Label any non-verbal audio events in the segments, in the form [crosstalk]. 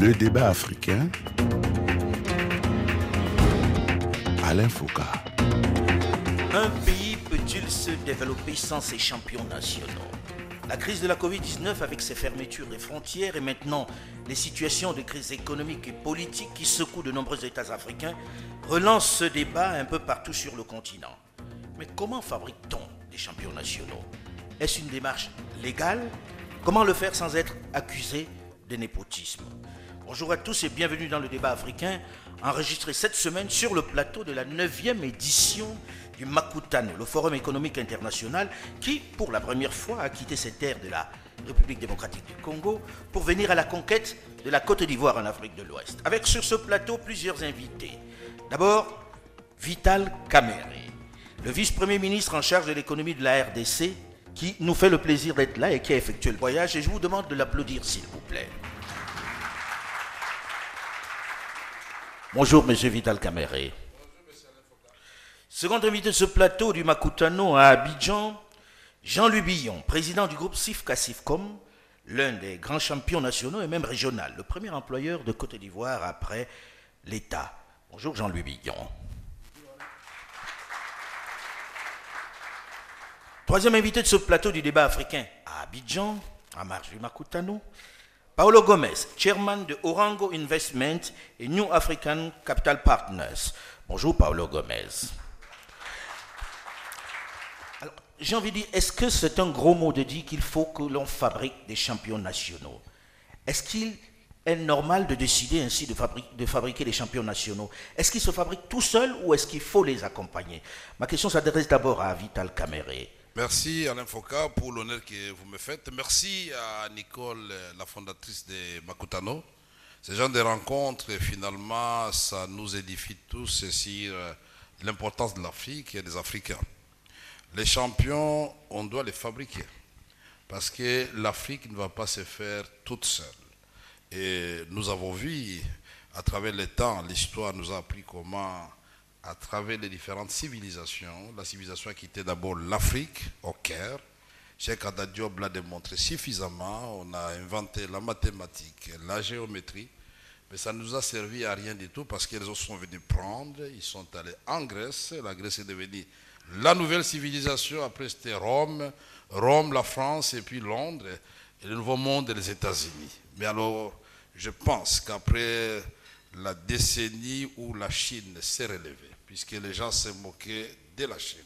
Le débat africain. Alain Foucault. Un pays peut-il se développer sans ses champions nationaux? La crise de la Covid-19 avec ses fermetures des frontières et maintenant les situations de crise économique et politique qui secouent de nombreux États africains relancent ce débat un peu partout sur le continent. Mais comment fabrique-t-on des champions nationaux? Est-ce une démarche légale? Comment le faire sans être accusé de népotisme? Bonjour à tous et bienvenue dans le débat africain, enregistré cette semaine sur le plateau de la 9e édition du Makutano, le Forum économique international, qui, pour la première fois, a quitté ses terres de la République démocratique du Congo pour venir à la conquête de la Côte d'Ivoire en Afrique de l'Ouest. Avec sur ce plateau plusieurs invités. D'abord, Vital Kamere, le vice-premier ministre en charge de l'économie de la RDC, qui nous fait le plaisir d'être là et qui a effectué le voyage. Et je vous demande de l'applaudir, s'il vous plaît. Bonjour, monsieur Vital Kamere. Second invité de ce plateau du Makutano à Abidjan, Jean-Louis Billon, président du groupe SIFCA SIFCOM, l'un des grands champions nationaux et même régionaux, le premier employeur de Côte d'Ivoire après l'État. Bonjour Jean-Louis Billon. Troisième invité de ce plateau du débat africain à Abidjan, à marge du Makutano, Paolo Gomez, chairman de Orango Investment et New African Capital Partners. Bonjour Paolo Gomez. J'ai envie de dire, est-ce que c'est un gros mot de dire qu'il faut que l'on fabrique des champions nationaux? Est-ce qu'il est normal de décider ainsi de, fabriquer, de fabriquer des champions nationaux? Est-ce qu'ils se fabriquent tout seuls ou est-ce qu'il faut les accompagner? Ma question s'adresse d'abord à Vital Kamere. Merci Alain Foucault pour l'honneur que vous me faites. Merci à Nicole, la fondatrice de Makutano. Ces genre de rencontres, finalement, ça nous édifie tous sur l'importance de l'Afrique et des Africains. Les champions, on doit les fabriquer. Parce que l'Afrique ne va pas se faire toute seule. Et nous avons vu, à travers le temps, l'histoire nous a appris comment à travers les différentes civilisations. La civilisation a quitté d'abord l'Afrique, au Caire. Cheikh Anta Diop l'a démontré suffisamment. On a inventé la mathématique, la géométrie. Mais ça ne nous a servi à rien du tout parce qu'ils sont venus prendre. Ils sont allés en Grèce. La Grèce est devenue la nouvelle civilisation. Après, c'était Rome. Rome, la France et puis Londres. Et le nouveau monde et les États-Unis. Mais alors, je pense qu'après la décennie où la Chine s'est relevée, puisque les gens se moquaient de la Chine.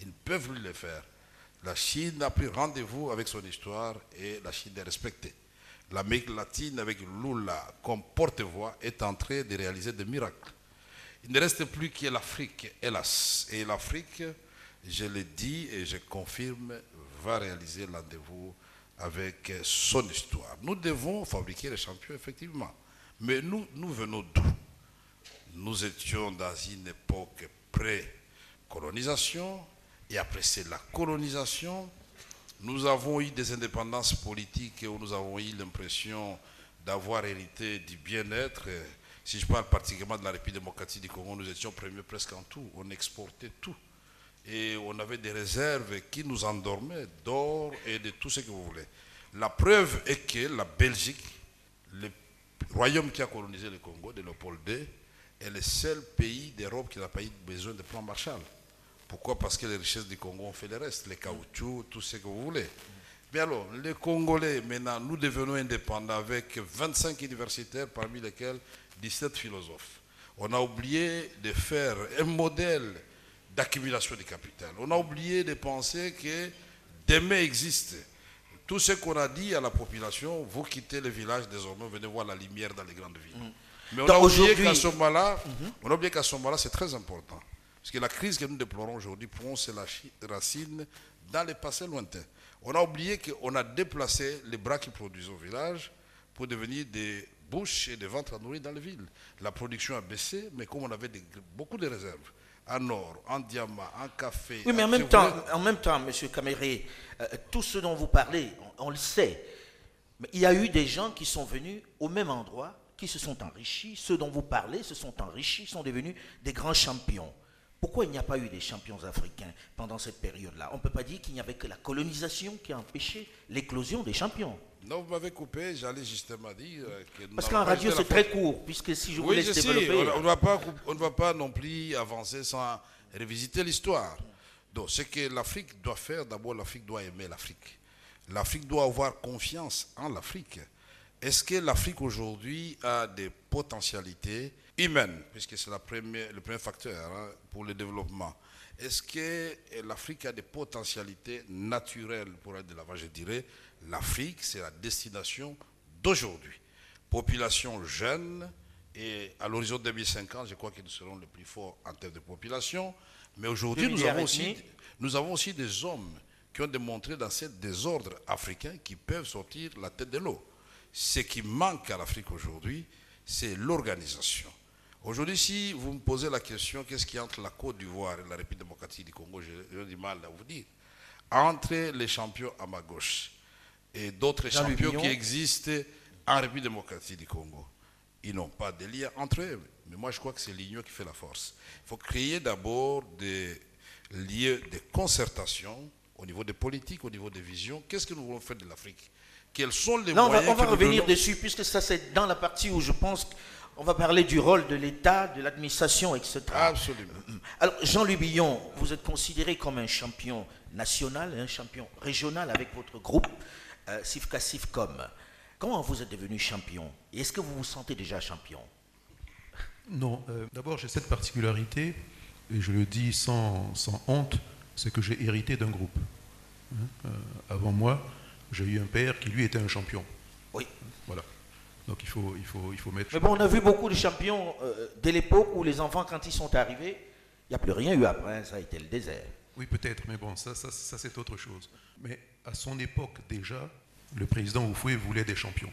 Ils ne peuvent plus le faire. La Chine a pris rendez-vous avec son histoire et la Chine est respectée. L'Amérique latine, avec Lula comme porte-voix, est en train de réaliser des miracles. Il ne reste plus que l'Afrique, hélas. Et l'Afrique, je le dis et je confirme, va réaliser rendez-vous avec son histoire. Nous devons fabriquer les champions, effectivement. Mais nous, nous venons d'où? Nous étions dans une époque pré-colonisation, et après c'est la colonisation. Nous avons eu des indépendances politiques où nous avons eu l'impression d'avoir hérité du bien-être. Si je parle particulièrement de la République démocratique du Congo, nous étions premiers presque en tout. On exportait tout. Et on avait des réserves qui nous endormaient d'or et de tout ce que vous voulez. La preuve est que la Belgique, le royaume qui a colonisé le Congo, de Léopold II, est le seul pays d'Europe qui n'a pas eu besoin de plan Marshall. Pourquoi? Parce que les richesses du Congo ont fait le reste, les caoutchoucs, tout ce que vous voulez. Mais alors, les Congolais, maintenant, nous devenons indépendants avec 25 universitaires, parmi lesquels 17 philosophes. On a oublié de faire un modèle d'accumulation de capital. On a oublié de penser que demain existe. Tout ce qu'on a dit à la population, vous quittez le village désormais, venez voir la lumière dans les grandes villes. Mais on a oublié qu'à ce moment-là, on a oublié qu'à ce moment-là, c'est très important. Parce que la crise que nous déplorons aujourd'hui, pour nous, c'est la racine dans le passé lointain. On a oublié qu'on a déplacé les bras qui produisent au village pour devenir des bouches et des ventres à nourrir dans les villes. La production a baissé, mais comme on avait des, beaucoup de réserves, en or, en diamant, en café. Oui, mais en même, temps, en même temps, M. Caméré, euh, tout ce dont vous parlez, on, on le sait. Mais il y a eu des gens qui sont venus au même endroit, qui se sont enrichis. Ceux dont vous parlez se sont enrichis, sont devenus des grands champions. Pourquoi il n'y a pas eu des champions africains pendant cette période-là? On ne peut pas dire qu'il n'y avait que la colonisation qui a empêché l'éclosion des champions Non, vous m'avez coupé, j'allais justement dire que... Parce qu'en radio, c'est très court, puisque si je vous oui, laisse je développer... Sais, on va pas, on ne va pas non plus avancer sans révisiter l'histoire. Donc, ce que l'Afrique doit faire, d'abord, l'Afrique doit aimer l'Afrique. L'Afrique doit avoir confiance en l'Afrique. Est-ce que l'Afrique aujourd'hui a des potentialités humaines, puisque c'est le premier facteur hein, pour le développement Est-ce que l'Afrique a des potentialités naturelles pour être de l'avant Je dirais, l'Afrique, c'est la destination d'aujourd'hui. Population jeune, et à l'horizon 2050, je crois que nous serons les plus forts en termes de population. Mais aujourd'hui, nous, avons aussi, nous avons aussi des hommes qui ont démontré dans ce désordre africain qui peuvent sortir la tête de l'eau. Ce qui manque à l'Afrique aujourd'hui, c'est l'organisation. Aujourd'hui, si vous me posez la question, qu'est-ce qui entre la Côte d'Ivoire et la République démocratique du Congo, j'ai du mal à vous dire. Entre les champions à ma gauche et d'autres champions qui existent en République démocratique du Congo, ils n'ont pas de lien entre eux. Mais moi, je crois que c'est l'union qui fait la force. Il faut créer d'abord des lieux de concertation au niveau des politiques, au niveau des visions. Qu'est-ce que nous voulons faire de l'Afrique? Quels sont les non, moyens On va, revenir dessus, puisque ça, c'est dans la partie où je pense qu'on va parler du rôle de l'État, de l'administration, etc. Absolument. Alors, Jean-Louis Billon, vous êtes considéré comme un champion national, un champion régional avec votre groupe, euh, Sifka Sifcom. Comment vous êtes devenu champion? Et est-ce que vous vous sentez déjà champion? Non. Euh, d'abord, j'ai cette particularité, et je le dis sans, honte, c'est que j'ai hérité d'un groupe. Hein, euh, avant moi, j'ai eu un père qui, lui, était un champion. Oui. Voilà. Donc il faut, il faut, il faut mettre... Mais bon, on a vu beaucoup de champions euh, dès l'époque où les enfants, quand ils sont arrivés, il n'y a plus rien eu après, ça a été le désert. Oui, peut-être, mais bon, ça, ça, ça c'est autre chose. Mais à son époque déjà, le président Oufoué voulait des champions.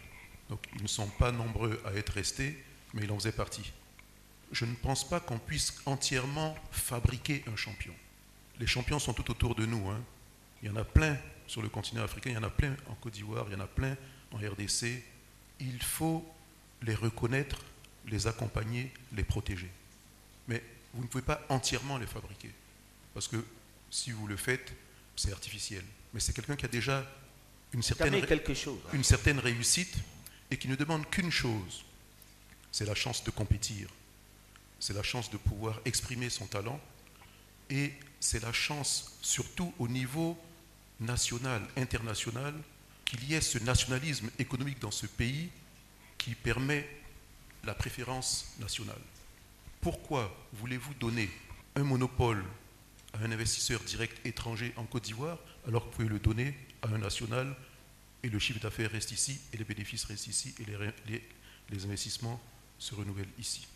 Donc ils ne sont pas nombreux à être restés, mais il en faisait partie. Je ne pense pas qu'on puisse entièrement fabriquer un champion. Les champions sont tout autour de nous. Hein. Il y en a plein sur le continent africain, il y en a plein en Côte d'Ivoire, il y en a plein en RDC. Il faut les reconnaître, les accompagner, les protéger. Mais vous ne pouvez pas entièrement les fabriquer. Parce que si vous le faites, c'est artificiel. Mais c'est quelqu'un qui a déjà une certaine, quelque chose, hein. une certaine réussite et qui ne demande qu'une chose, c'est la chance de compétir, c'est la chance de pouvoir exprimer son talent et c'est la chance, surtout au niveau national, international, qu'il y ait ce nationalisme économique dans ce pays qui permet la préférence nationale. Pourquoi voulez-vous donner un monopole à un investisseur direct étranger en Côte d'Ivoire alors que vous pouvez le donner à un national et le chiffre d'affaires reste ici et les bénéfices restent ici et les, les, investissements se renouvellent ici?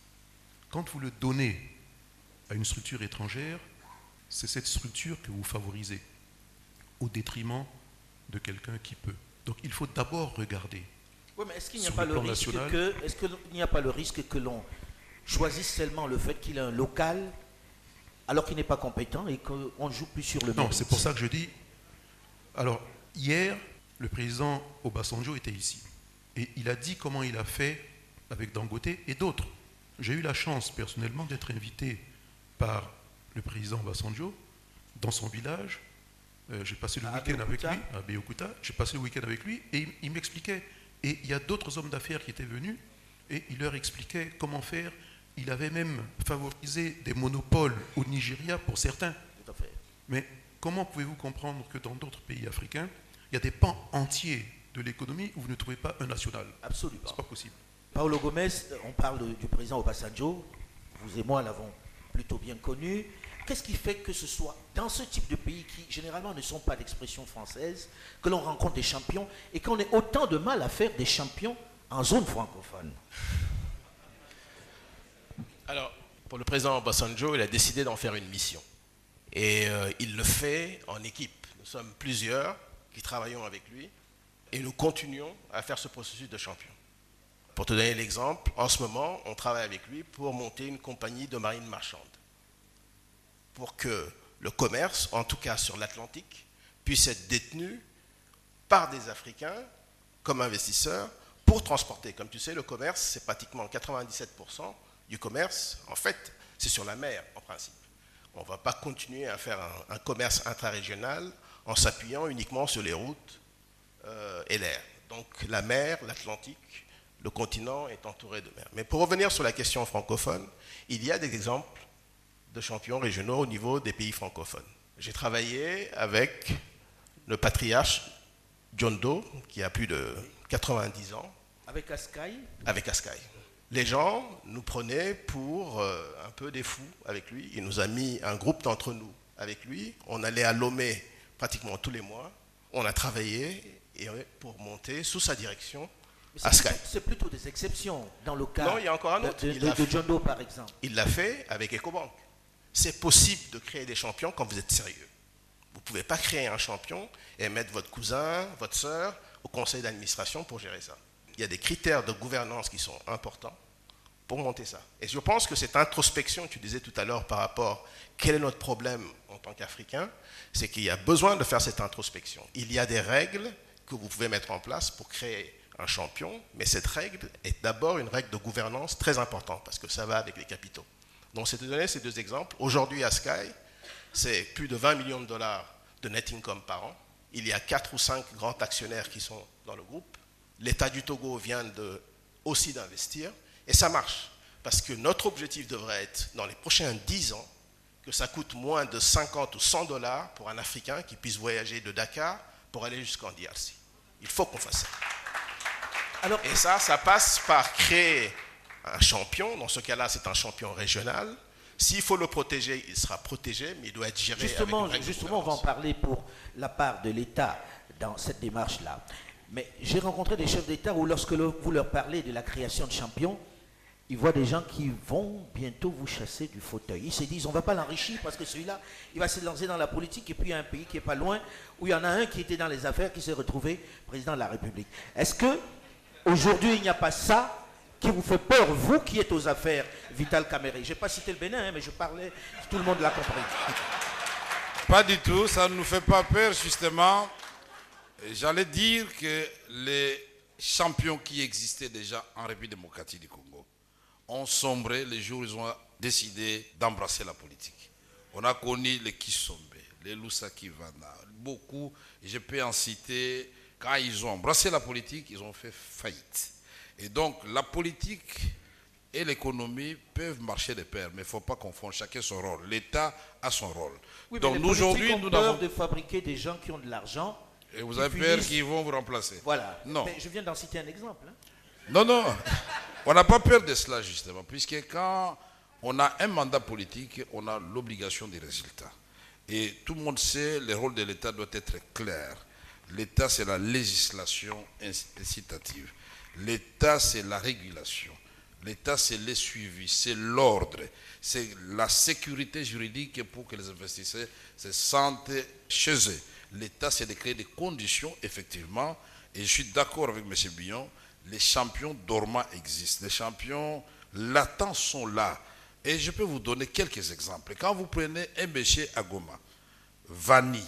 Quand vous le donnez à une structure étrangère, c'est cette structure que vous favorisez au détriment de quelqu'un qui peut. Donc il faut d'abord regarder. Oui, mais est-ce qu'il n'y a, pas le risque que, est-ce qu'il n'y a pas le risque que l'on choisisse seulement le fait qu'il ait un local alors qu'il n'est pas compétent et qu'on ne joue plus sur le Non, c'est pour ça que je dis. Alors, hier, le président Obasanjo était ici. Et il a dit comment il a fait avec Dangote et d'autres. J'ai eu la chance personnellement d'être invité par le président Obasanjo dans son village. Euh, j'ai passé le week-end avec lui, à Beokuta. J'ai passé le week-end avec lui et il m'expliquait. Et il y a d'autres hommes d'affaires qui étaient venus et il leur expliquait comment faire il avait même favorisé des monopoles au Nigeria pour certains. Mais comment pouvez-vous comprendre que dans d'autres pays africains, il y a des pans entiers de l'économie où vous ne trouvez pas un national? Absolument. C'est pas possible. Paolo Gomez, on parle du président Obasanjo, vous et moi l'avons plutôt bien connu. Qu'est-ce qui fait que ce soit dans ce type de pays qui généralement ne sont pas d'expression française, que l'on rencontre des champions et qu'on ait autant de mal à faire des champions en zone francophone? Alors, pour le président Obasanjo, il a décidé d'en faire une mission. Et euh, il le fait en équipe. Nous sommes plusieurs qui travaillons avec lui et nous continuons à faire ce processus de champion. Pour te donner l'exemple, en ce moment, on travaille avec lui pour monter une compagnie de marine marchande. Pour que le commerce, en tout cas sur l'Atlantique, puisse être détenu par des Africains comme investisseurs pour transporter. Comme tu sais, le commerce, c'est pratiquement 97% du commerce, en fait, c'est sur la mer, en principe. On ne va pas continuer à faire un, commerce intrarégional en s'appuyant uniquement sur les routes euh, et l'air. Donc la mer, l'Atlantique, le continent est entouré de mer. Mais pour revenir sur la question francophone, il y a des exemples de champions régionaux au niveau des pays francophones. J'ai travaillé avec le patriarche John Doe, qui a plus de 90 ans. Avec Askai Avec Askai. Les gens nous prenaient pour euh, un peu des fous avec lui. Il nous a mis un groupe d'entre nous avec lui. On allait à Lomé pratiquement tous les mois. On a travaillé et pour monter sous sa direction. C'est plutôt des exceptions dans le cas non, il y a encore un autre. de, de John Doe, par exemple. Il l'a fait avec EcoBank. C'est possible de créer des champions quand vous êtes sérieux. Vous ne pouvez pas créer un champion et mettre votre cousin, votre soeur au conseil d'administration pour gérer ça. Il y a des critères de gouvernance qui sont importants pour monter ça. Et je pense que cette introspection, tu disais tout à l'heure par rapport quel est notre problème en tant qu'Africain, c'est qu'il y a besoin de faire cette introspection. Il y a des règles que vous pouvez mettre en place pour créer un champion, mais cette règle est d'abord une règle de gouvernance très importante parce que ça va avec les capitaux. Donc, c'est de donner ces deux exemples. Aujourd'hui, à Sky, c'est plus de 20 millions de dollars de net income par an. Il y a quatre ou cinq grands actionnaires qui sont dans le groupe. L'État du Togo vient de, aussi d'investir. Et ça marche. Parce que notre objectif devrait être, dans les prochains 10 ans, que ça coûte moins de 50 ou 100 dollars pour un Africain qui puisse voyager de Dakar pour aller jusqu'en DRC. Il faut qu'on fasse ça. Alors, et ça, ça passe par créer un champion. Dans ce cas-là, c'est un champion régional. S'il faut le protéger, il sera protégé, mais il doit être géré justement, avec Justement, on va en parler pour la part de l'État dans cette démarche-là. Mais j'ai rencontré des chefs d'État où lorsque vous leur parlez de la création de champions, ils voient des gens qui vont bientôt vous chasser du fauteuil. Ils se disent, on ne va pas l'enrichir parce que celui-là, il va se lancer dans la politique et puis il y a un pays qui est pas loin où il y en a un qui était dans les affaires qui s'est retrouvé président de la République. Est-ce que aujourd'hui il n'y a pas ça qui vous fait peur, vous qui êtes aux affaires, Vital Caméré Je n'ai pas cité le Bénin, hein, mais je parlais, tout le monde l'a compris. [laughs] Pas du tout, ça ne nous fait pas peur, justement. J'allais dire que les champions qui existaient déjà en République démocratique du Congo ont sombré les jours où ils ont décidé d'embrasser la politique. On a connu les Kisombe, les Lusaki Vana, beaucoup, je peux en citer, quand ils ont embrassé la politique, ils ont fait faillite. Et donc, la politique et l'économie peuvent marcher de pair, mais il ne faut pas confondre chacun son rôle. L'État a son rôle. Oui, donc, aujourd'hui, nous avons de fabriquer des gens qui ont de l'argent. Et vous avez peur qu'ils vont vous remplacer. Voilà. Non. Mais je viens d'en citer un exemple. Hein. Non, non. On n'a pas peur de cela, justement, puisque quand on a un mandat politique, on a l'obligation des résultats. Et tout le monde sait, le rôle de l'État doit être clair. L'État, c'est la législation incitative. L'État, c'est la régulation. L'État, c'est le suivi, c'est l'ordre, c'est la sécurité juridique pour que les investisseurs se sentent chez eux. L'État, c'est de créer des conditions, effectivement, et je suis d'accord avec M. Billon, les champions dormants existent, les champions latents sont là. Et je peux vous donner quelques exemples. Quand vous prenez un métier à Goma, Vani,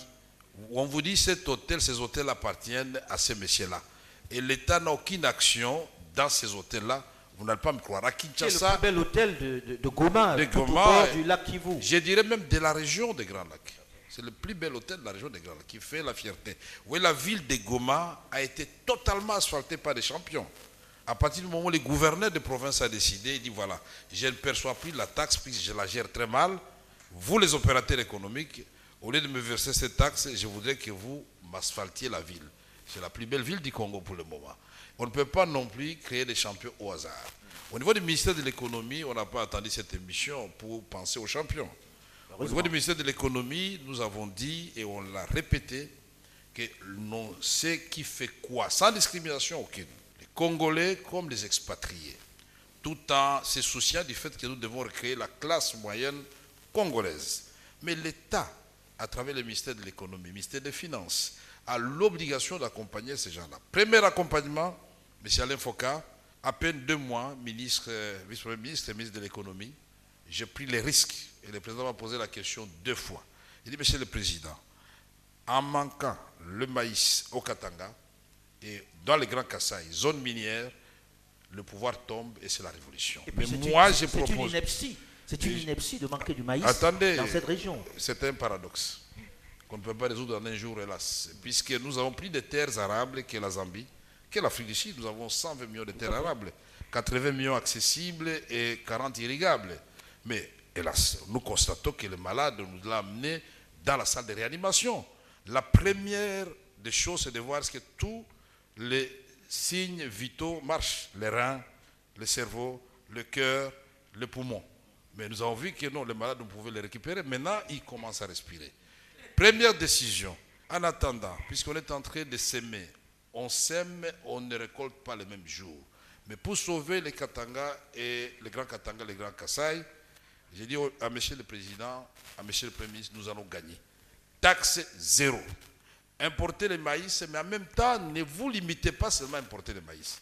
on vous dit cet hôtel, ces hôtels appartiennent à ces messieurs-là et l'État n'a aucune action dans ces hôtels-là. Vous n'allez pas me croire. À Kinshasa. C'est le plus bel hôtel de, Goma, de Goma, du lac Kivu? Je dirais même de la région des Grands Lacs. C'est le plus bel hôtel de la région des Grands Lacs qui fait la fierté. Oui, la ville de Goma a été totalement asphaltée par des champions. À partir du moment où le gouverneur de province a décidé, il dit voilà, je ne perçois plus la taxe puisque je la gère très mal. Vous, les opérateurs économiques, au lieu de me verser cette taxe, je voudrais que vous m'asphaltiez la ville. C'est la plus belle ville du Congo pour le moment. On ne peut pas non plus créer des champions au hasard. Au niveau du ministère de l'économie, on n'a pas attendu cette émission pour penser aux champions. Au niveau du ministère de l'économie, nous avons dit et on l'a répété que l'on sait qui fait quoi, sans discrimination aucune. Les Congolais comme les expatriés. Tout en se souciant du fait que nous devons recréer la classe moyenne congolaise. Mais l'État, à travers le ministère de l'économie, le ministère des Finances, a l'obligation d'accompagner ces gens-là. Premier accompagnement, M. Alain Foka, à peine deux mois, ministre, euh, vice-premier ministre et ministre de l'économie, j'ai pris les risques. Et le président m'a posé la question deux fois. Il dit, Monsieur le Président, en manquant le maïs au Katanga et dans les Grands Kassai, zone minière, le pouvoir tombe et c'est la révolution. Mais moi, je propose. C'est une ineptie de manquer du maïs dans cette région. C'est un paradoxe qu'on ne peut pas résoudre en un jour, hélas. Puisque nous avons plus de terres arables que la Zambie, Quelle Afrique du Sud Nous avons 120 millions de terres arables, 80 millions accessibles et 40 irrigables. Mais hélas, nous constatons que le malade nous l'a amené dans la salle de réanimation. La première des choses, c'est de voir ce que tous les signes vitaux marchent. Les reins, le cerveau, le cœur, le poumon. Mais nous avons vu que non, le malade, nous pouvons les récupérer. Maintenant, il commence à respirer. Première décision. En attendant, puisqu'on est en train de s'aimer, on sème, on ne récolte pas le même jour. Mais pour sauver les Katanga et les grands Katanga, les grands Kassai, j'ai dit à Monsieur le Président, à Monsieur le Premier ministre, nous allons gagner. Taxe zéro. Importer le maïs, mais en même temps, ne vous limitez pas seulement à importer le maïs.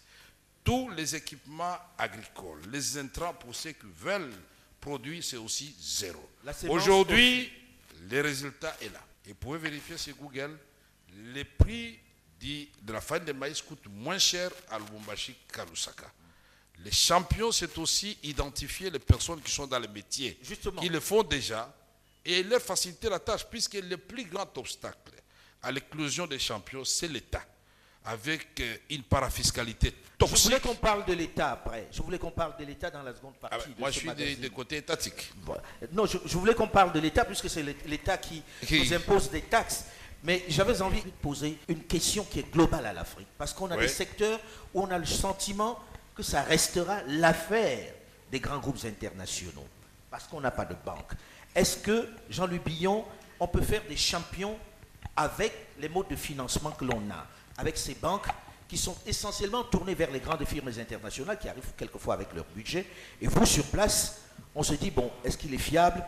Tous les équipements agricoles, les intrants pour ceux qui veulent produire, c'est aussi zéro. Aujourd'hui, le résultat est là. Et vous pouvez vérifier sur Google, les prix de la farine de maïs coûtent moins cher à Lubumbashi qu'à Lusaka. Les champions, c'est aussi identifier les personnes qui sont dans le métier, Justement. qui le font déjà, et leur faciliter la tâche, puisque le plus grand obstacle à l'éclosion des champions, c'est l'État, avec euh, une parafiscalité Je voulais toxique. qu'on parle de l'État après. Je voulais qu'on parle de l'État dans la seconde Ah partie. de moi, ce je suis côtés étatiques. Bon, Non, je, je voulais qu'on parle de l'État puisque c'est l'État qui, Qui- nous impose des taxes. Mais j'avais envie de poser une question qui est globale à l'Afrique. Parce qu'on a Oui. des secteurs où on a le sentiment que ça restera l'affaire des grands groupes internationaux. Parce qu'on n'a pas de banque. Est-ce que, Jean-Louis Billon, on peut faire des champions avec les modes de financement que l'on a? Avec ces banques qui sont essentiellement tournées vers les grandes firmes internationales qui arrivent quelquefois avec leur budget. Et vous, sur place, on se dit, bon, est-ce qu'il est fiable?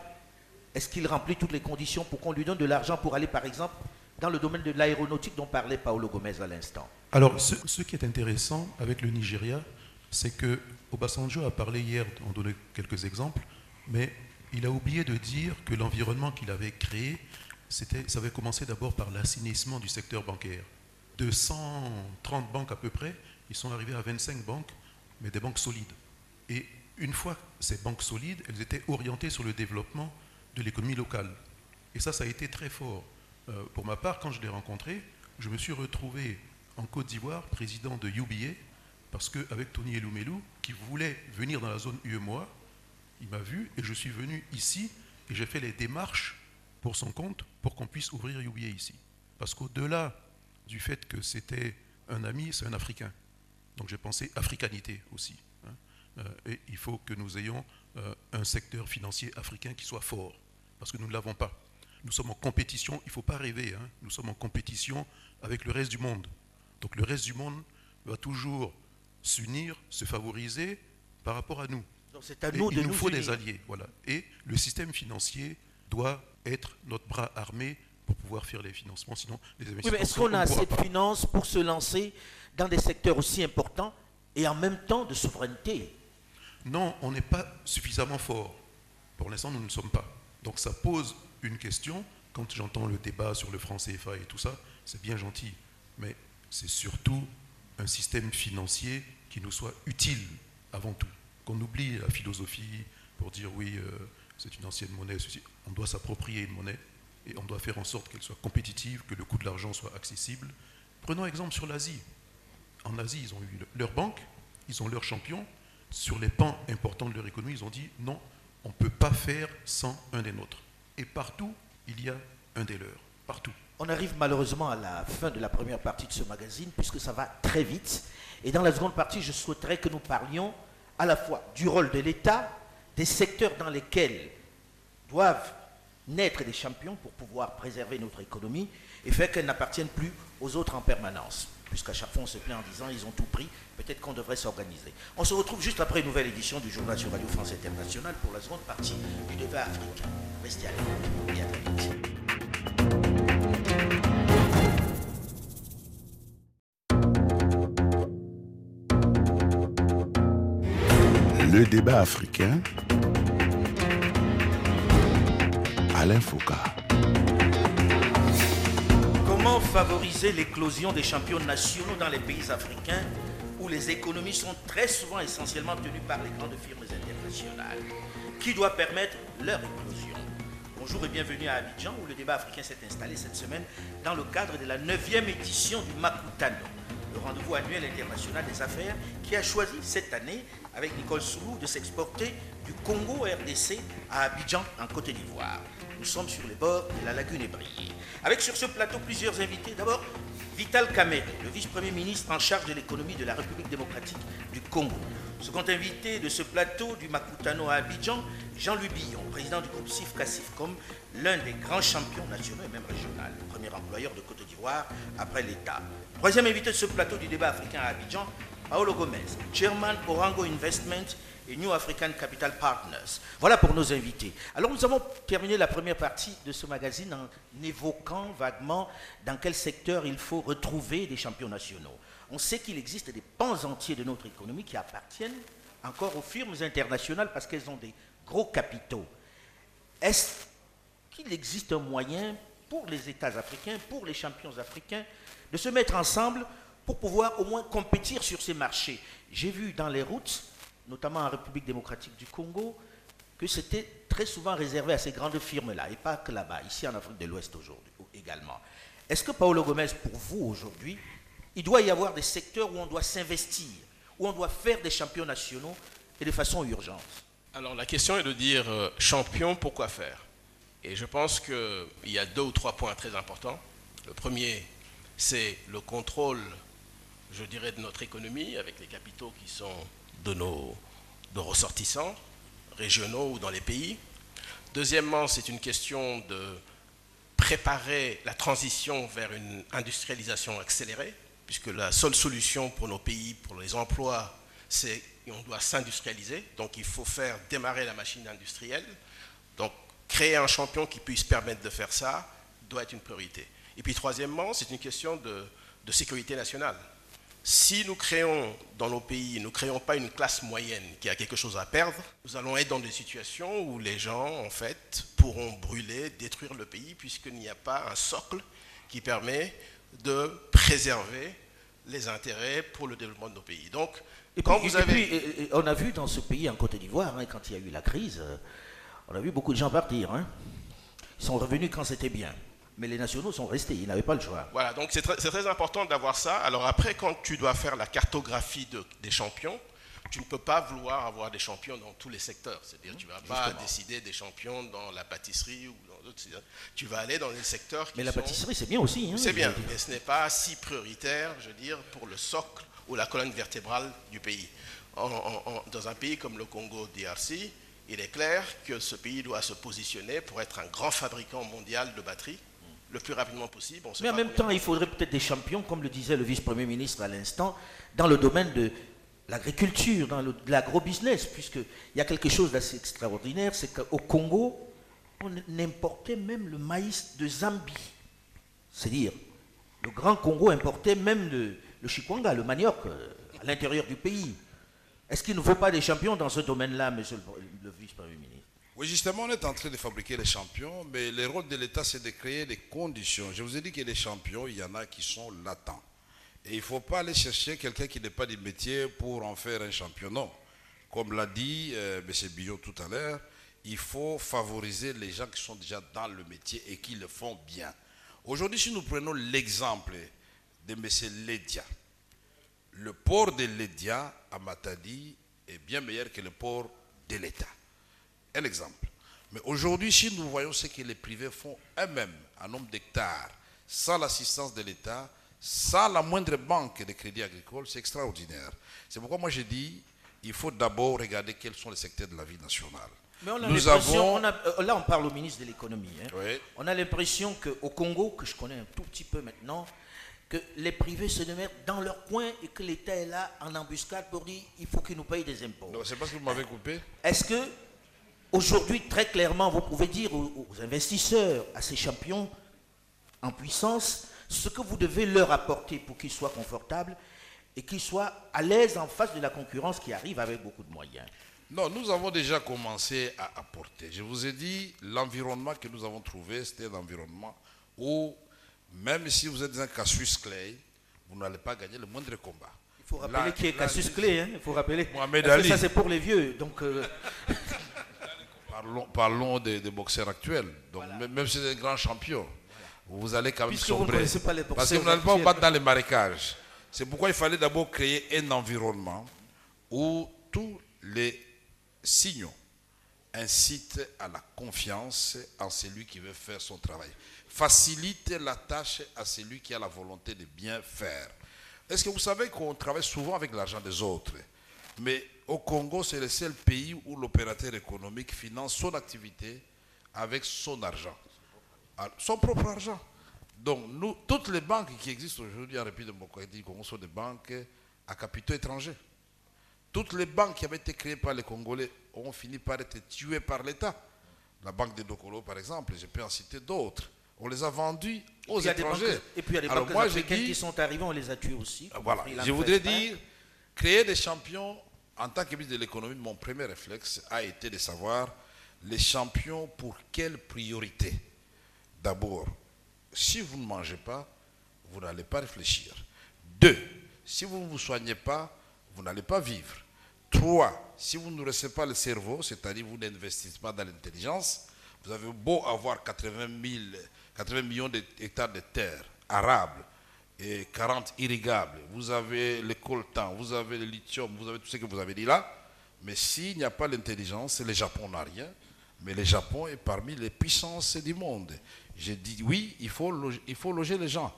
Est-ce qu'il remplit toutes les conditions pour qu'on lui donne de l'argent pour aller, par exemple, dans le domaine de l'aéronautique dont parlait Paolo Gomez à l'instant? Alors, ce, qui est intéressant avec le Nigeria, c'est que Obasanjo a parlé hier, on donnait quelques exemples, mais il a oublié de dire que l'environnement qu'il avait créé, ça avait commencé d'abord par l'assainissement du secteur bancaire. De 130 banques à peu près, ils sont arrivés à 25 banques, mais des banques solides. Et une fois ces banques solides, elles étaient orientées sur le développement de l'économie locale. Et ça, ça a été très fort. Euh, pour ma part, quand je l'ai rencontré, je me suis retrouvé en Côte d'Ivoire, président de UBA, parce qu'avec Tony Elumelu, qui voulait venir dans la zone UEMOA, il m'a vu et je suis venu ici et j'ai fait les démarches pour son compte pour qu'on puisse ouvrir UBA ici. Parce qu'au-delà du fait que c'était un ami, c'est un Africain. Donc j'ai pensé africanité aussi. hein. Euh, et il faut que nous ayons euh, un secteur financier africain qui soit fort, parce que nous ne l'avons pas. Nous sommes en compétition, il ne faut pas rêver, hein. nous sommes en compétition avec le reste du monde. Donc le reste du monde va toujours s'unir, se favoriser par rapport à nous. Donc c'est à Et nous de il nous nous faut unir. des alliés. Voilà. Et le système financier doit être notre bras armé pour pouvoir faire les financements, sinon les Oui, investissements. mais est-ce on qu'on a assez de finances pour se lancer dans des secteurs aussi importants et en même temps de souveraineté? Non, on n'est pas suffisamment fort. Pour l'instant, nous ne le sommes pas. Donc ça pose une question. Quand j'entends le débat sur le franc CFA et tout ça, c'est bien gentil. Mais c'est surtout un système financier qui nous soit utile avant tout. Qu'on oublie la philosophie pour dire oui, euh, c'est une ancienne monnaie, ceci. On doit s'approprier une monnaie et on doit faire en sorte qu'elle soit compétitive, que le coût de l'argent soit accessible. Prenons exemple sur l'Asie. En Asie, ils ont eu leur banque, ils ont leurs champions. Sur les pans importants de leur économie, ils ont dit non, on ne peut pas faire sans un des nôtres. Et partout, il y a un des leurs. Partout. On arrive malheureusement à la fin de la première partie de ce magazine puisque ça va très vite. Et dans la seconde partie, je souhaiterais que nous parlions à la fois du rôle de l'État, des secteurs dans lesquels doivent naître des champions pour pouvoir préserver notre économie et faire qu'elle n'appartienne plus aux autres en permanence. Puisqu'à chaque fois on se plaint en disant ils ont tout pris, peut-être qu'on devrait s'organiser. On se retrouve juste après une nouvelle édition du journal sur Radio France Internationale pour la seconde partie du débat africain. Restez à l'écoute et à très vite. Le débat africain. Alain Foucault. Comment favoriser l'éclosion des champions nationaux dans les pays africains où les économies sont très souvent essentiellement tenues par les grandes firmes internationales Qui doit permettre leur éclosion? Bonjour et bienvenue à Abidjan où le débat africain s'est installé cette semaine dans le cadre de la 9e édition du Makutano, le rendez-vous annuel international des affaires, qui a choisi cette année, avec Nicole Soulou, de s'exporter du Congo RDC à Abidjan, en Côte d'Ivoire. Nous sommes sur les bords de la lagune ébriée. Avec sur ce plateau plusieurs invités. D'abord, Vital Kamere, le vice-premier ministre en charge de l'économie de la République démocratique du Congo. Second invité de ce plateau du Makutano à Abidjan, Jean-Louis Billon, président du groupe SIFCA SIFCOM, l'un des grands champions nationaux et même régionaux, le premier employeur de Côte d'Ivoire après l'État. Troisième invité de ce plateau du débat africain à Abidjan, Paolo Gomez, chairman Orango Investment et New African Capital Partners. Voilà pour nos invités. Alors nous avons terminé la première partie de ce magazine en évoquant vaguement dans quel secteur il faut retrouver des champions nationaux. On sait qu'il existe des pans entiers de notre économie qui appartiennent encore aux firmes internationales parce qu'elles ont des gros capitaux. Est-ce qu'il existe un moyen pour les États africains, pour les champions africains, de se mettre ensemble pour pouvoir au moins compétir sur ces marchés? J'ai vu dans les routes notamment en République démocratique du Congo, que c'était très souvent réservé à ces grandes firmes-là, et pas que là-bas, ici en Afrique de l'Ouest aujourd'hui également. Est-ce que Paolo Gomez, pour vous aujourd'hui, il doit y avoir des secteurs où on doit s'investir, où on doit faire des champions nationaux et de façon urgente? Alors la question est de dire euh, champion, pourquoi faire? Et je pense qu'il y a deux ou trois points très importants. Le premier, c'est le contrôle, je dirais, de notre économie avec les capitaux qui sont de nos, ressortissants régionaux ou dans les pays. Deuxièmement, c'est une question de préparer la transition vers une industrialisation accélérée, puisque la seule solution pour nos pays, pour les emplois, c'est qu'on doit s'industrialiser. Donc il faut faire démarrer la machine industrielle. Donc créer un champion qui puisse permettre de faire ça doit être une priorité. Et puis troisièmement, c'est une question de sécurité nationale si nous créons dans nos pays, nous ne créons pas une classe moyenne qui a quelque chose à perdre, nous allons être dans des situations où les gens, en fait, pourront brûler, détruire le pays, puisqu'il n'y a pas un socle qui permet de préserver les intérêts pour le développement de nos pays. Donc, et quand vous avez... on a vu dans ce pays, en Côte d'Ivoire, hein, quand il y a eu la crise, on a vu beaucoup de gens partir. Hein. Ils sont revenus quand c'était bien mais les nationaux sont restés, ils n'avaient pas le choix. Voilà, donc c'est très, important d'avoir ça. Alors après, quand tu dois faire la cartographie des champions, tu ne peux pas vouloir avoir des champions dans tous les secteurs. C'est-à-dire tu ne vas pas décider des champions dans la pâtisserie ou dans d'autres. Tu vas aller dans les secteurs qui Mais la pâtisserie, c'est bien aussi. Hein, c'est bien, mais ce n'est pas si prioritaire, je veux dire, pour le socle ou la colonne vertébrale du pays. dans un pays comme le Congo DRC, il est clair que ce pays doit se positionner pour être un grand fabricant mondial de batteries le plus rapidement possible. Mais en même temps, il faudrait peut-être des champions, comme le disait le vice-premier ministre à l'instant, dans le domaine de l'agriculture, dans l'agro-business, puisqu'il y a quelque chose d'assez extraordinaire, c'est qu'au Congo, on importait même le maïs de Zambie. C'est-à-dire, le Grand Congo importait même le, le chikwanga, le manioc, euh, à l'intérieur du pays. Est-ce qu'il ne faut pas des champions dans ce domaine-là, monsieur le vice-premier ministre? Oui, justement, on est en train de fabriquer les champions, mais le rôle de l'État, c'est de créer les conditions. Je vous ai dit que les champions, il y en a qui sont latents. Et il ne faut pas aller chercher quelqu'un qui n'est pas du métier pour en faire un champion. Non. Comme l'a dit euh, M. Billot tout à l'heure, il faut favoriser les gens qui sont déjà dans le métier et qui le font bien. Aujourd'hui, si nous prenons l'exemple de M. Ledia, le port de Ledia à Matadi est bien meilleur que le port de l'État. Un exemple. Mais aujourd'hui, si nous voyons ce que les privés font eux-mêmes en nombre d'hectares, sans l'assistance de l'État, sans la moindre banque de crédit agricole, c'est extraordinaire. C'est pourquoi moi j'ai dit, il faut d'abord regarder quels sont les secteurs de la vie nationale. Mais on a nous avons... Euh, là on parle au ministre de l'économie. Hein. On a l'impression qu'au Congo, que je connais un tout petit peu maintenant, que les privés se mettent dans leur coin et que l'État est là en embuscade pour dire il faut qu'ils nous payent des impôts. C'est parce que vous m'avez coupé. Est-ce que Aujourd'hui, très clairement, vous pouvez dire aux, investisseurs, à ces champions en puissance, ce que vous devez leur apporter pour qu'ils soient confortables et qu'ils soient à l'aise en face de la concurrence qui arrive avec beaucoup de moyens. Non, nous avons déjà commencé à apporter. Je vous ai dit, l'environnement que nous avons trouvé, c'était un environnement où, même si vous êtes un Cassius Clay, vous n'allez pas gagner le moindre combat. Il faut rappeler qui est Cassius Clay, hein, il faut rappeler. Mohamed Ali. ça, c'est pour les vieux. Donc, euh, [laughs] Parlons, des, boxeurs actuels. Donc, même si c'est un grand champion, vous allez quand même sombrer. Parce que vous n'allez pas vous battre dans les marécages. C'est pourquoi il fallait d'abord créer un environnement où tous les signaux incitent à la confiance en celui qui veut faire son travail. Facilite la tâche à celui qui a la volonté de bien faire. Est-ce que vous savez qu'on travaille souvent avec l'argent des autres? Mais au Congo, c'est le seul pays où l'opérateur économique finance son activité avec son argent, Ah, son propre argent. Donc, nous, toutes les banques qui existent aujourd'hui en République démocratique du Congo sont des banques à capitaux étrangers. Toutes les banques qui avaient été créées par les Congolais ont fini par être tuées par l'État. La banque de Dokolo, par exemple, je peux en citer d'autres. On les a vendues aux banques- étrangers. et puis il y a des Alors banques moi, j'ai africaines dit, qui sont arrivées, on les a tuées aussi. voilà, je voudrais dire, créer des champions, en tant que ministre de l'économie, mon premier réflexe a été de savoir les champions pour quelle priorité. D'abord, si vous ne mangez pas, vous n'allez pas réfléchir. Deux, si vous ne vous soignez pas, vous n'allez pas vivre. Trois, si vous ne nourrissez pas le cerveau, c'est-à-dire vous n'investissez pas dans l'intelligence, vous avez beau avoir 80, 000, 80 millions d'hectares de terre arables et 40 irrigables, vous avez le coltan, vous avez le lithium, vous avez tout ce que vous avez dit là, mais s'il n'y a pas l'intelligence, le Japon n'a rien, mais le Japon est parmi les puissances du monde. J'ai dit oui, il faut, loger, il faut loger les gens,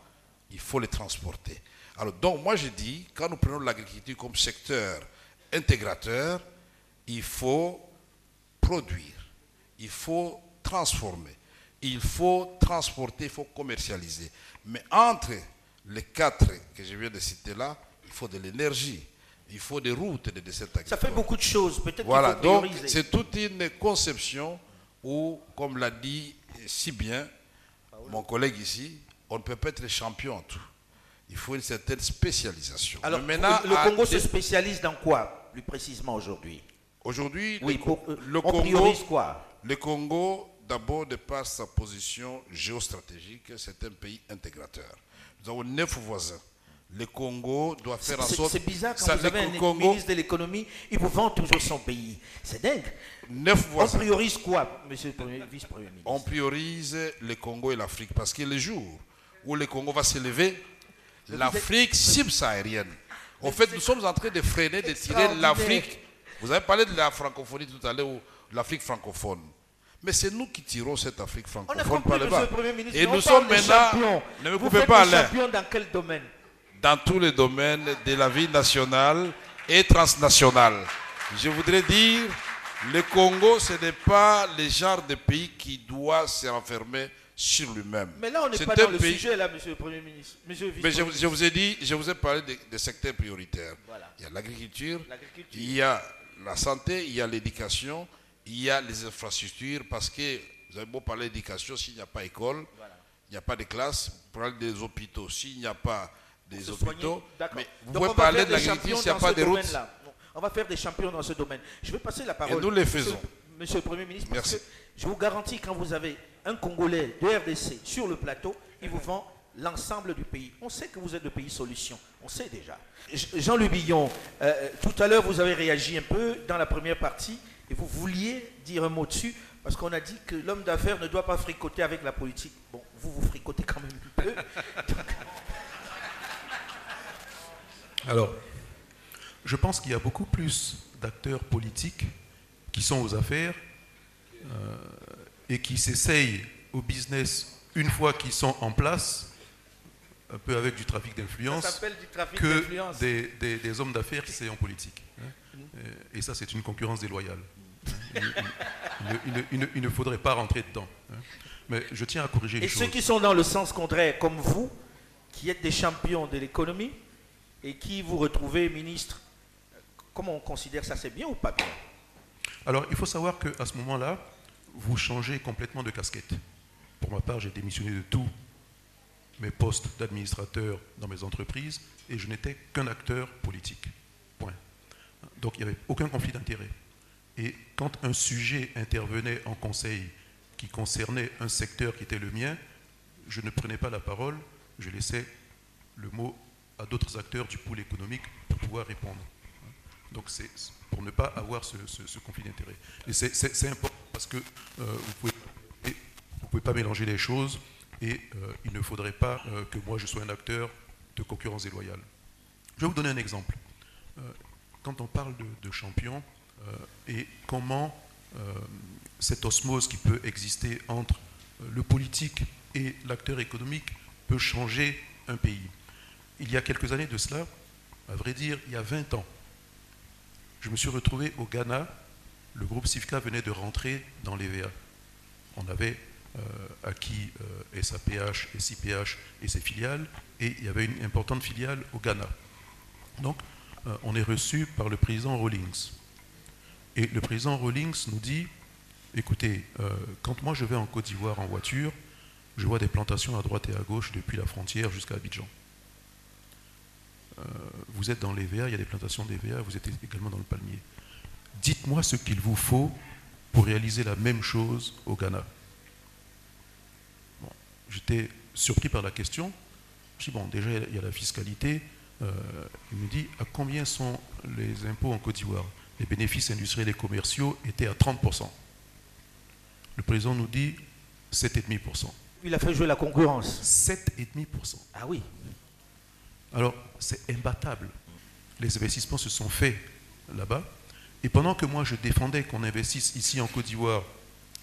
il faut les transporter. Alors donc moi je dis, quand nous prenons l'agriculture comme secteur intégrateur, il faut produire, il faut transformer, il faut transporter, il faut commercialiser. Mais entre les quatre que je viens de citer là, il faut de l'énergie, il faut des routes de, de cette Ça fait beaucoup de choses. Peut-être Voilà, faut donc c'est toute une conception où, comme l'a dit si bien mon collègue ici, on ne peut pas être champion en tout. Il faut une certaine spécialisation. Alors, le Congo des- se spécialise dans quoi, plus précisément aujourd'hui? Aujourd'hui, Oui, le, pour- Co- euh, le on Congo, priorise quoi? le Congo, d'abord de par sa position géostratégique, c'est un pays intégrateur. Nous avons neuf voisins. Le Congo doit faire en sorte. C'est bizarre quand ça, vous le avez un Congo, ministre de l'économie, il vous vend toujours son pays. C'est dingue. neuf On voisins. priorise quoi, monsieur le Premier- vice-premier ministre? On priorise le Congo et l'Afrique parce que le jour où le Congo va se lever, l'Afrique subsaharienne. En fait, nous sommes en train de freiner, de tirer l'Afrique. Vous avez parlé de la francophonie tout à l'heure, ou l'Afrique francophone. Mais c'est nous qui tirons cette Afrique francophone par le bas. le Premier ministre. Et nous sommes maintenant. Ne me coupez pas, champions dans quel domaine? Dans tous les domaines de la vie nationale et transnationale. Je voudrais dire, le Congo, ce n'est pas le genre de pays qui doit se renfermer sur lui-même. Mais là, on n'est pas dans le pays- sujet, là, monsieur le Premier ministre. Monsieur Mais je, vous ai dit, je vous ai parlé des, secteurs prioritaires. Voilà. Il y a L'agriculture. il y a la santé, il y a l'éducation, il y a les infrastructures, parce que vous avez beau parler d'éducation, s'il n'y a pas école, il n'y a pas de classe, vous parlez des hôpitaux, s'il n'y a pas des hôpitaux, mais vous Donc, pouvez on va parler faire de des l'agriculture champions s'il n'y a dans pas ce de routes. On va faire des champions dans ce domaine. Je vais passer la parole. nous les faisons. Monsieur le Premier ministre, parce que je vous garantis, quand vous avez un Congolais de RDC sur le plateau, il vous vend l'ensemble du pays. On sait que vous êtes le pays solution. On sait déjà. J- Jean-Louis Billon, euh, tout à l'heure, vous avez réagi un peu dans la première partie et vous vouliez dire un mot dessus parce qu'on a dit que l'homme d'affaires ne doit pas fricoter avec la politique. Bon, vous, vous fricotez quand même un peu. [laughs] Alors, je pense qu'il y a beaucoup plus d'acteurs politiques qui sont aux affaires euh, et qui s'essayent au business une fois qu'ils sont en place, un peu avec du trafic d'influence, que des, des- des hommes d'affaires qui s'essayent en politique. hein. Et ça, c'est une concurrence déloyale. Il, il- il ne- il faudrait pas rentrer dedans. hein. Mais je tiens à corriger Et les ceux choses. qui sont dans le sens contraire, comme vous, qui êtes des champions de l'économie et qui vous retrouvez ministre, comment on considère ça C'est bien ou pas bien? Alors, il faut savoir qu'à ce moment-là, vous changez complètement de casquette. Pour ma part, j'ai démissionné de tous mes postes d'administrateur dans mes entreprises et je n'étais qu'un acteur politique. Point. Donc, il n'y avait aucun conflit d'intérêt. Et quand un sujet intervenait en conseil qui concernait un secteur qui était le mien, je ne prenais pas la parole, je laissais le mot à d'autres acteurs du pool économique pour pouvoir répondre. Donc c'est pour ne pas avoir ce, conflit d'intérêt. Et c'est- important parce que euh, vous vous pouvez pas mélanger les choses et euh, il ne faudrait pas euh, que moi je sois un acteur de concurrence déloyale. Je vais vous donner un exemple. Quand on parle de, champion euh, et comment euh, cette osmose qui peut exister entre le politique et l'acteur économique peut changer un pays. Il y a quelques années de cela, à vrai dire, il y a 20 ans, je me suis retrouvé au Ghana. Le groupe Sifka venait de rentrer dans l'EVA. On avait acquis SAPH, SIPH et ses filiales, et il y avait une importante filiale au Ghana. Donc, euh, on est reçu par le président Rawlings. Et le président Rawlings nous dit, écoutez, euh, quand moi je vais en Côte d'Ivoire en voiture, je vois des plantations à droite et à gauche depuis la frontière jusqu'à Abidjan. Euh, vous êtes dans l'EVA, il y a des plantations d'EVA, vous êtes également dans le palmier. Dites-moi ce qu'il vous faut pour réaliser la même chose au Ghana. J'étais surpris par la question. Je dis, bon, déjà, il y a la fiscalité, euh, il me dit à combien sont les impôts en Côte d'Ivoire? Les bénéfices industriels et commerciaux étaient à 30%. Le président nous dit 7,5%. Il a fait jouer la concurrence. 7,5%. Ah oui. Alors, c'est imbattable. Les investissements se sont faits là-bas. Et pendant que moi, je défendais qu'on investisse ici en Côte d'Ivoire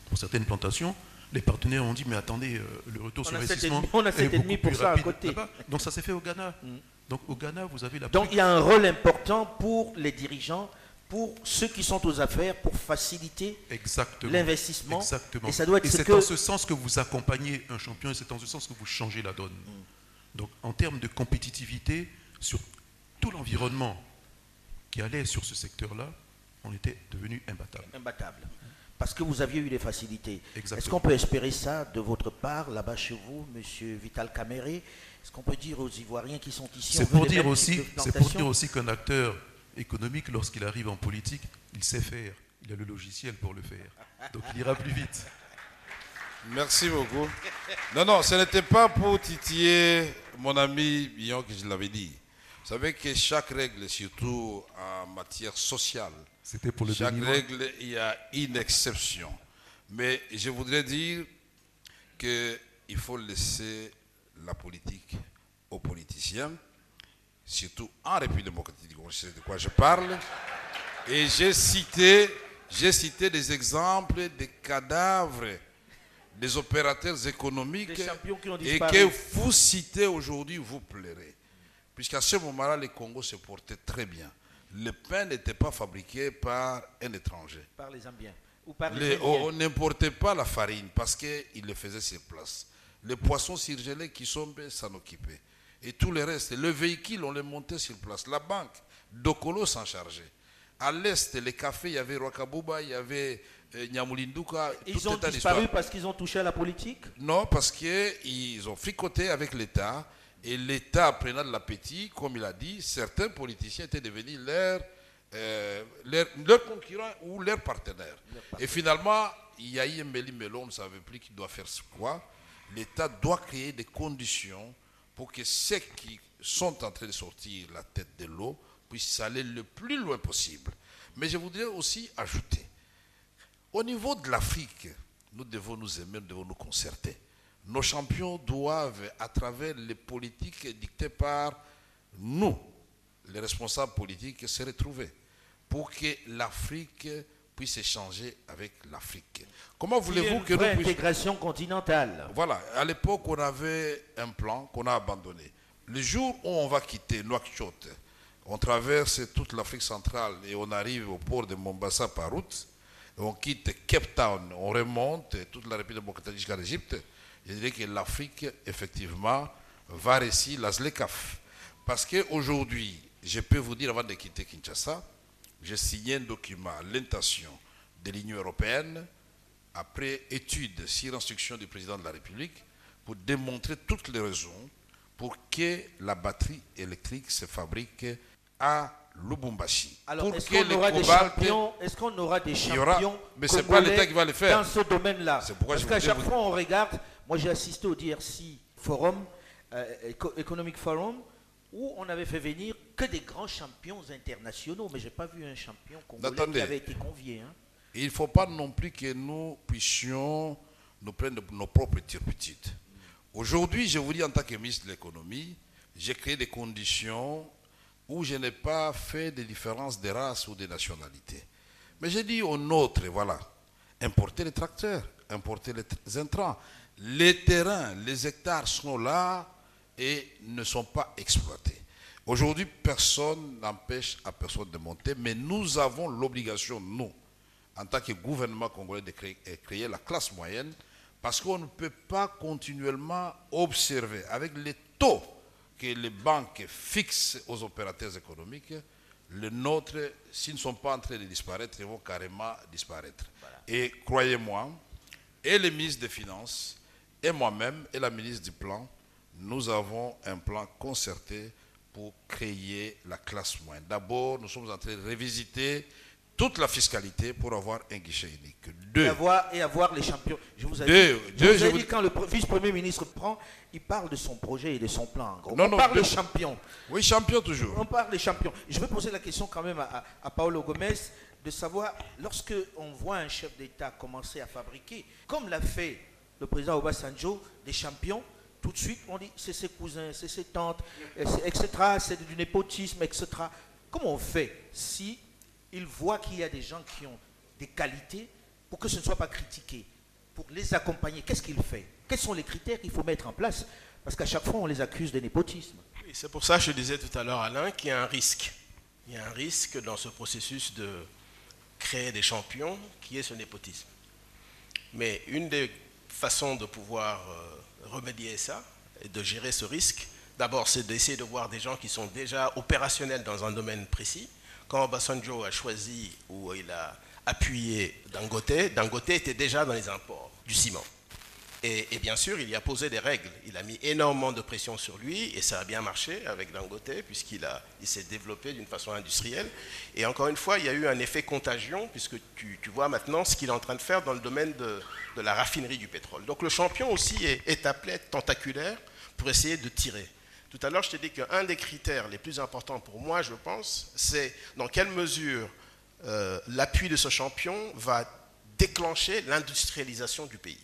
pour certaines plantations, les partenaires ont dit, mais attendez, euh, le retour sur investissement on a 7,5% à côté. Donc ça s'est fait au Ghana. Mm. Donc au Ghana, vous avez la... Donc il y a un rôle important pour les dirigeants, pour ceux qui sont aux affaires, pour faciliter l'investissement. Exactement. Et, ça doit être c'est en ce sens que vous accompagnez un champion et c'est en ce sens que vous changez la donne. Mm. Donc en termes de compétitivité, sur tout l'environnement qui allait sur ce secteur-là, on était devenu imbattable. Imbattable. Parce que vous aviez eu des facilités. Est-ce qu'on peut espérer ça de votre part, là-bas chez vous, Monsieur Vital Caméré est-ce qu'on peut dire aux Ivoiriens qui sont ici C'est pour, dire aussi, c'est pour dire aussi qu'un acteur économique, lorsqu'il arrive en politique, il sait faire. Il a le logiciel pour le faire. Donc il ira plus vite. Merci beaucoup. Non, non, ce n'était pas pour titiller mon ami Billon que je l'avais dit. Vous savez que chaque règle, surtout en matière sociale, C'était pour le chaque règle, il y a une exception. Mais je voudrais dire qu'il faut laisser la politique aux politiciens, surtout en République démocratique du Congo, c'est de quoi je parle. Et j'ai cité, j'ai cité des exemples de cadavres des opérateurs économiques et que vous citez aujourd'hui, vous plairez. Puisqu'à ce moment-là, le Congo se portait très bien. Le pain n'était pas fabriqué par un étranger. Par les Zambiens. Ou par les, on n'importait pas la farine parce qu'il le faisait sur place les poissons surgelés qui sont s'en occuper. Et tout le reste, le véhicule, on les montait sur place. La banque, Dokolo s'en chargeait. À l'est, les cafés, il y avait Rwakabuba, il y avait euh, Nyamulinduka. Ils ont disparu parce qu'ils ont touché à la politique? Non, parce qu'ils ont fricoté avec l'État. Et l'État, prenant de l'appétit, comme il a dit, certains politiciens étaient devenus leurs euh, concurrents ou leurs partenaires. Et finalement, il y a Melon, on ne savait plus qui doit faire quoi l'État doit créer des conditions pour que ceux qui sont en train de sortir la tête de l'eau puissent aller le plus loin possible. Mais je voudrais aussi ajouter, au niveau de l'Afrique, nous devons nous aimer, nous devons nous concerter. Nos champions doivent, à travers les politiques dictées par nous, les responsables politiques, se retrouver pour que l'Afrique puisse échanger avec l'Afrique. Comment voulez-vous que nous puissions... intégration continentale. Voilà, à l'époque, on avait un plan qu'on a abandonné. Le jour où on va quitter Nouakchott, on traverse toute l'Afrique centrale et on arrive au port de Mombasa par route, on quitte Cape Town, on remonte toute la République démocratique jusqu'à l'Égypte, je dirais que l'Afrique, effectivement, va réussir la ZLECAF. Parce qu'aujourd'hui, je peux vous dire avant de quitter Kinshasa, j'ai signé un document à l'intention de l'Union européenne, après étude sur instruction du président de la République, pour démontrer toutes les raisons pour que la batterie électrique se fabrique à Lubumbashi. Alors, est-ce qu'on aura, des champions Est-ce qu'on aura des champions Mais c'est pas l'État qui va le faire. Dans ce domaine-là. Parce qu'à chaque fois, on regarde. Moi, j'ai assisté au DRC Forum, euh, Economic Forum, où on avait fait venir que des grands champions internationaux, mais je n'ai pas vu un champion congolais qui avait été convié. Hein. Il ne faut pas non plus que nous puissions nous prendre nos propres turpitudes. Aujourd'hui, je vous dis en tant que ministre de l'économie, j'ai créé des conditions où je n'ai pas fait de différence de race ou de nationalité. Mais j'ai dit aux nôtres, voilà, importer les tracteurs, importer les intrants. Les terrains, les hectares sont là et ne sont pas exploités. Aujourd'hui, personne n'empêche à personne de monter, mais nous avons l'obligation, nous, en tant que gouvernement congolais, de créer, créer la classe moyenne, parce qu'on ne peut pas continuellement observer avec les taux que les banques fixent aux opérateurs économiques, les nôtres, s'ils ne sont pas en train de disparaître, ils vont carrément disparaître. Et croyez-moi, et le ministre des Finances, et moi-même, et la ministre du Plan, nous avons un plan concerté pour créer la classe moyenne. D'abord, nous sommes en train de revisiter toute la fiscalité pour avoir un guichet unique. Deux. Et avoir, et avoir les champions. Je vous ai dit, je vous ai dit quand le vice-premier ministre prend, il parle de son projet et de son plan. Non, on parle de champions. Oui, champion toujours. On parle des champions. Je vais poser la question quand même à, à Paolo Gomez de savoir, lorsque on voit un chef d'État commencer à fabriquer, comme l'a fait le président Obasanjo, des champions, tout de suite on dit c'est ses cousins, c'est ses tantes, etc. C'est du népotisme, etc. Comment on fait si il voit qu'il y a des gens qui ont des qualités pour que ce ne soit pas critiqué, pour les accompagner. Qu'est-ce qu'il fait? Quels sont les critères qu'il faut mettre en place? Parce qu'à chaque fois, on les accuse de népotisme. c'est pour ça que je disais tout à l'heure, Alain, qu'il y a un risque. Il y a un risque dans ce processus de créer des champions qui est ce népotisme. Mais une des façons de pouvoir euh, remédier à ça et de gérer ce risque, d'abord, c'est d'essayer de voir des gens qui sont déjà opérationnels dans un domaine précis quand Obasanjo a choisi ou il a appuyé Dangote, Dangote était déjà dans les imports du ciment. Et, bien sûr, il y a posé des règles. Il a mis énormément de pression sur lui et ça a bien marché avec Dangote puisqu'il il s'est développé d'une façon industrielle. Et encore une fois, il y a eu un effet contagion puisque tu, vois maintenant ce qu'il est en train de faire dans le domaine de, la raffinerie du pétrole. Donc le champion aussi est, est appelé tentaculaire pour essayer de tirer. Tout à l'heure, je t'ai dit qu'un des critères les plus importants pour moi, je pense, c'est dans quelle mesure euh, l'appui de ce champion va déclencher l'industrialisation du pays.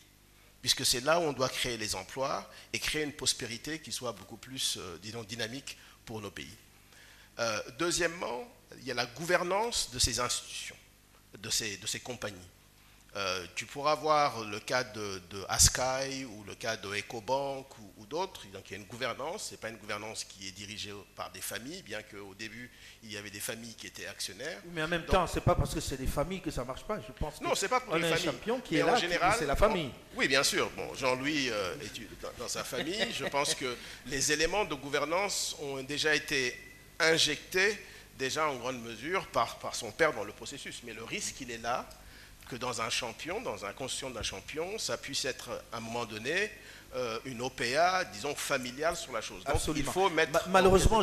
Puisque c'est là où on doit créer les emplois et créer une prospérité qui soit beaucoup plus, euh, dynamique pour nos pays. Euh, deuxièmement, il y a la gouvernance de ces institutions, de ces compagnies. Euh, tu pourras voir le cas de, de Askai ou le cas de EcoBank ou, d'autres. Donc il y a une gouvernance, ce n'est pas une gouvernance qui est dirigée par des familles, bien qu'au début il y avait des familles qui étaient actionnaires. Mais en même temps, ce n'est pas parce que c'est des familles que ça ne marche pas. Je pense non, c'est pas pour les un champion qui est là, c'est la famille. oui, bien sûr. Bon, Jean-Louis euh, est dans, sa famille. Je pense que les éléments de gouvernance ont déjà été injectés déjà en grande mesure par, par son père dans le processus. Mais le risque, il est là que dans un champion, dans un conscient d'un champion, ça puisse être à un moment donné euh, une OPA, disons, familiale sur la chose. Donc il faut mettre. malheureusement,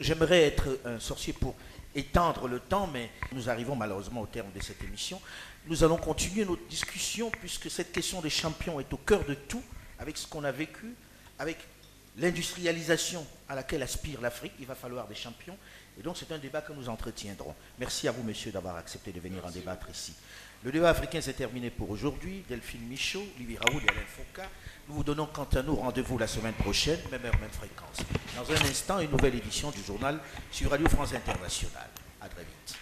j'aimerais être un sorcier pour étendre le temps, mais nous arrivons malheureusement au terme de cette émission. Nous allons continuer notre discussion puisque cette question des champions est au cœur de tout, avec ce qu'on a vécu, avec l'industrialisation à laquelle aspire l'Afrique. Il va falloir des champions. Et donc c'est un débat que nous entretiendrons. Merci à vous, messieurs, d'avoir accepté de venir en débattre ici. Le débat africain s'est terminé pour aujourd'hui. Delphine Michaud, Olivier Raoul et Alain Foucault. Nous vous donnons quant à nous rendez-vous la semaine prochaine, même heure, même fréquence. Dans un instant, une nouvelle édition du journal sur Radio France Internationale. À très vite.